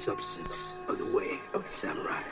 substance of the way of the samurai.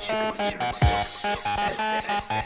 She goes, she goes, she goes, she goes,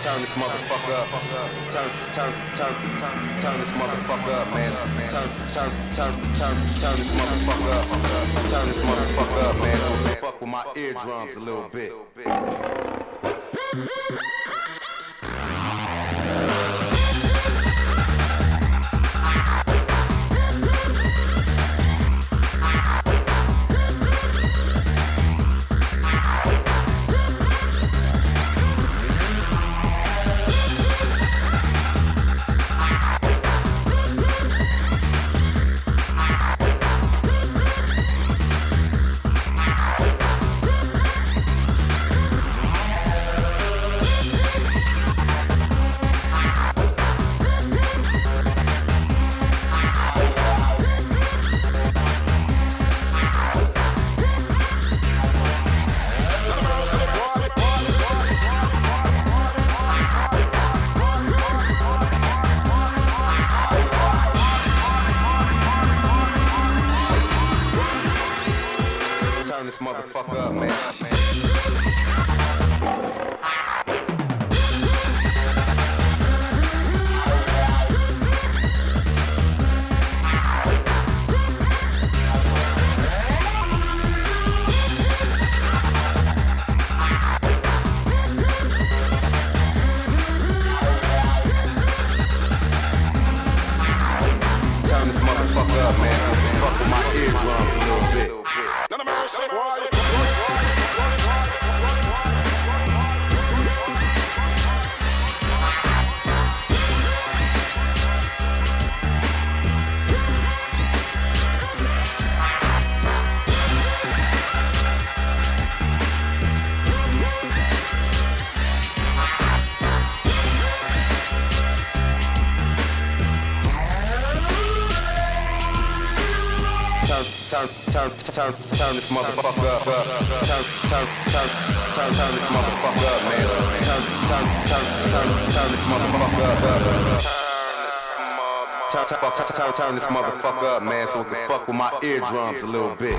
turn, this motherfucker up. Turn, turn, turn, turn, turn this motherfucker up, man. Turn, turn, turn, turn, turn this motherfucker up. Turn this motherfucker up, man. So fuck with my eardrums a little bit. Turn, turn this motherfucker up. Turn, turn, turn, turn, turn this motherfucker up, man. Turn, turn, turn, turn, turn this motherfucker up. Turn, turn, turn, turn, turn this motherfucker up, man, so it can fuck with my eardrums a little bit.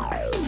Bye.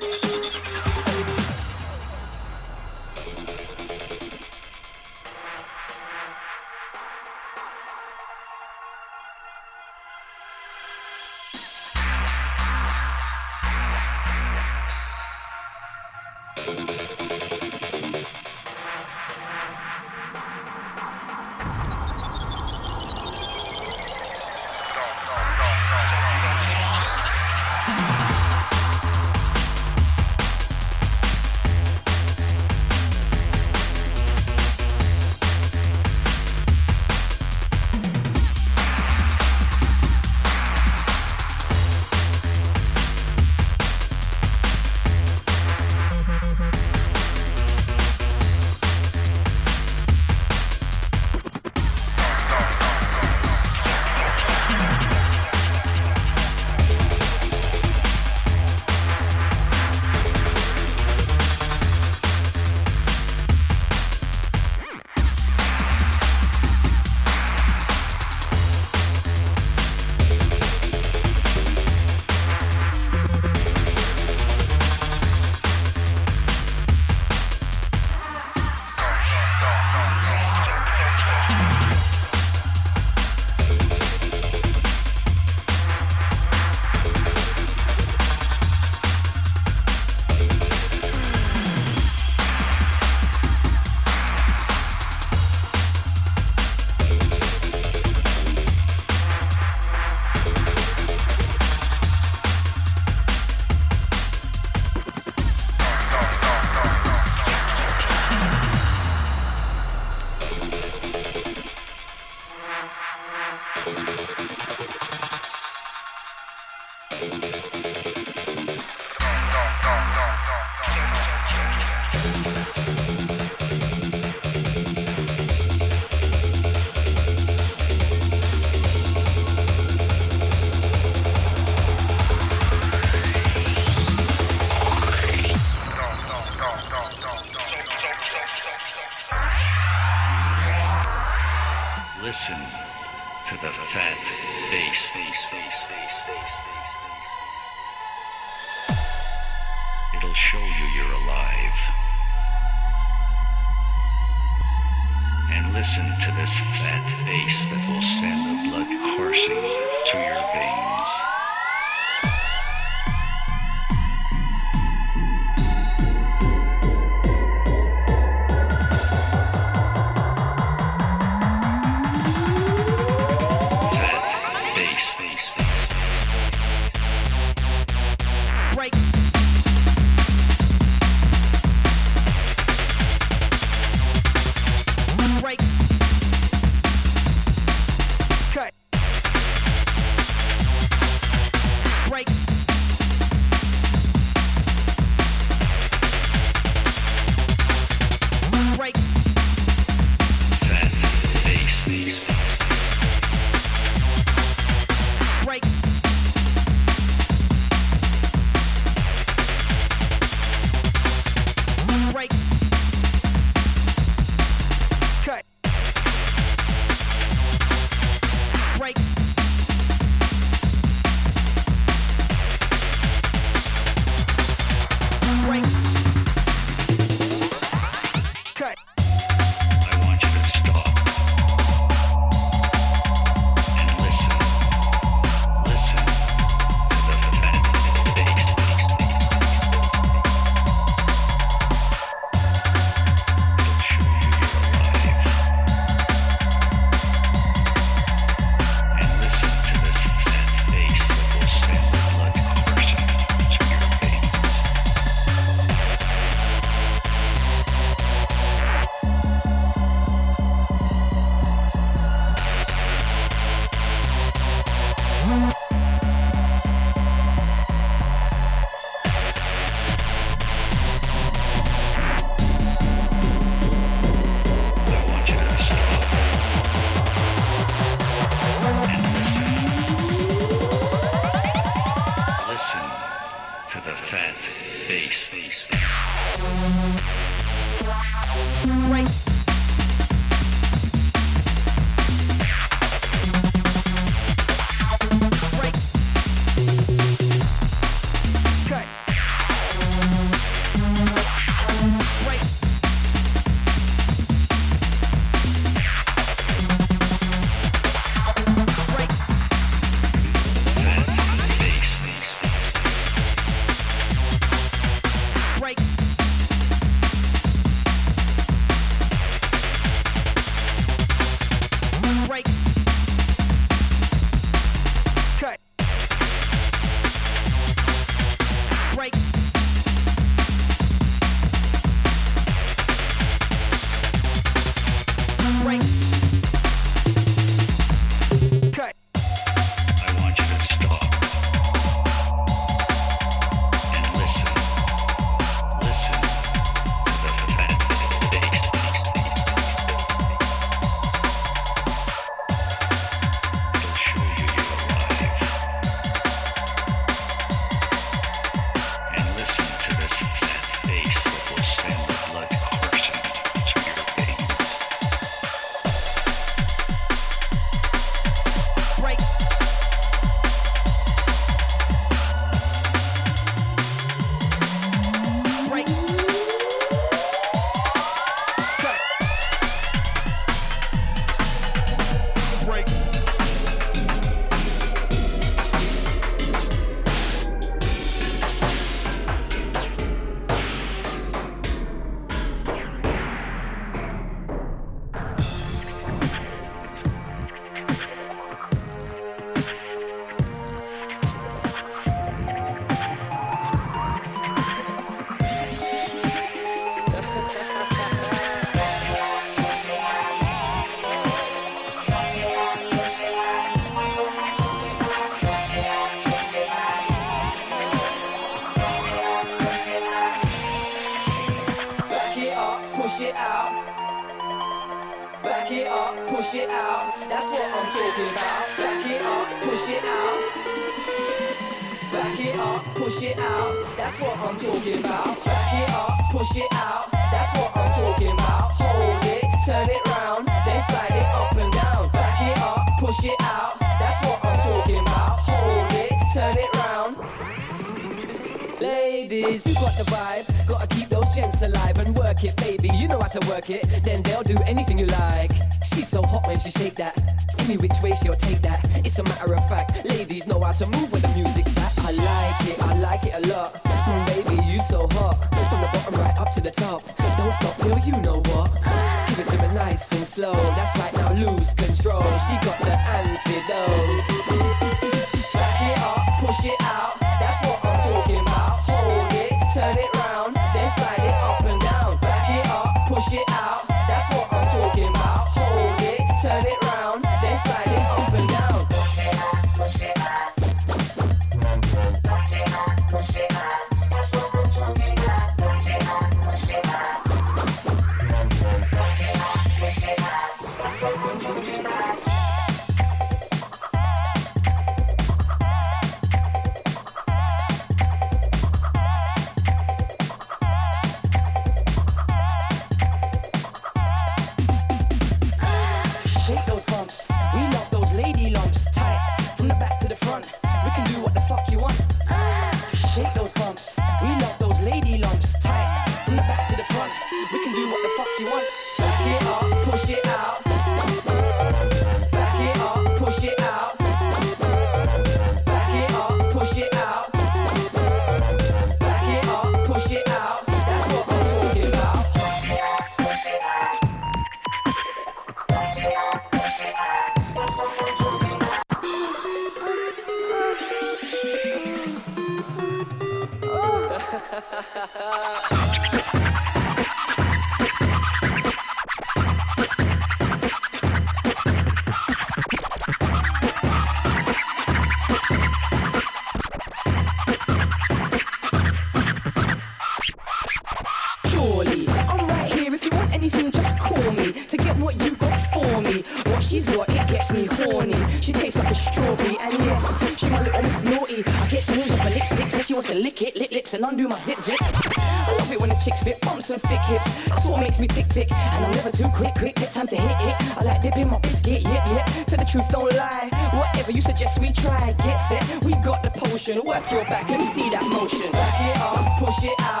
do my zip zip. I love it when the chicks fit bumps and thick hips. That's what makes me tick tick. And I'm never too quick, quick, get time to hit it. I like dipping my biscuit, yip yip. Tell the truth, don't lie. Whatever you suggest, we try. Get set, we got the potion. Work your back, let me see that motion. Back it up, push it out.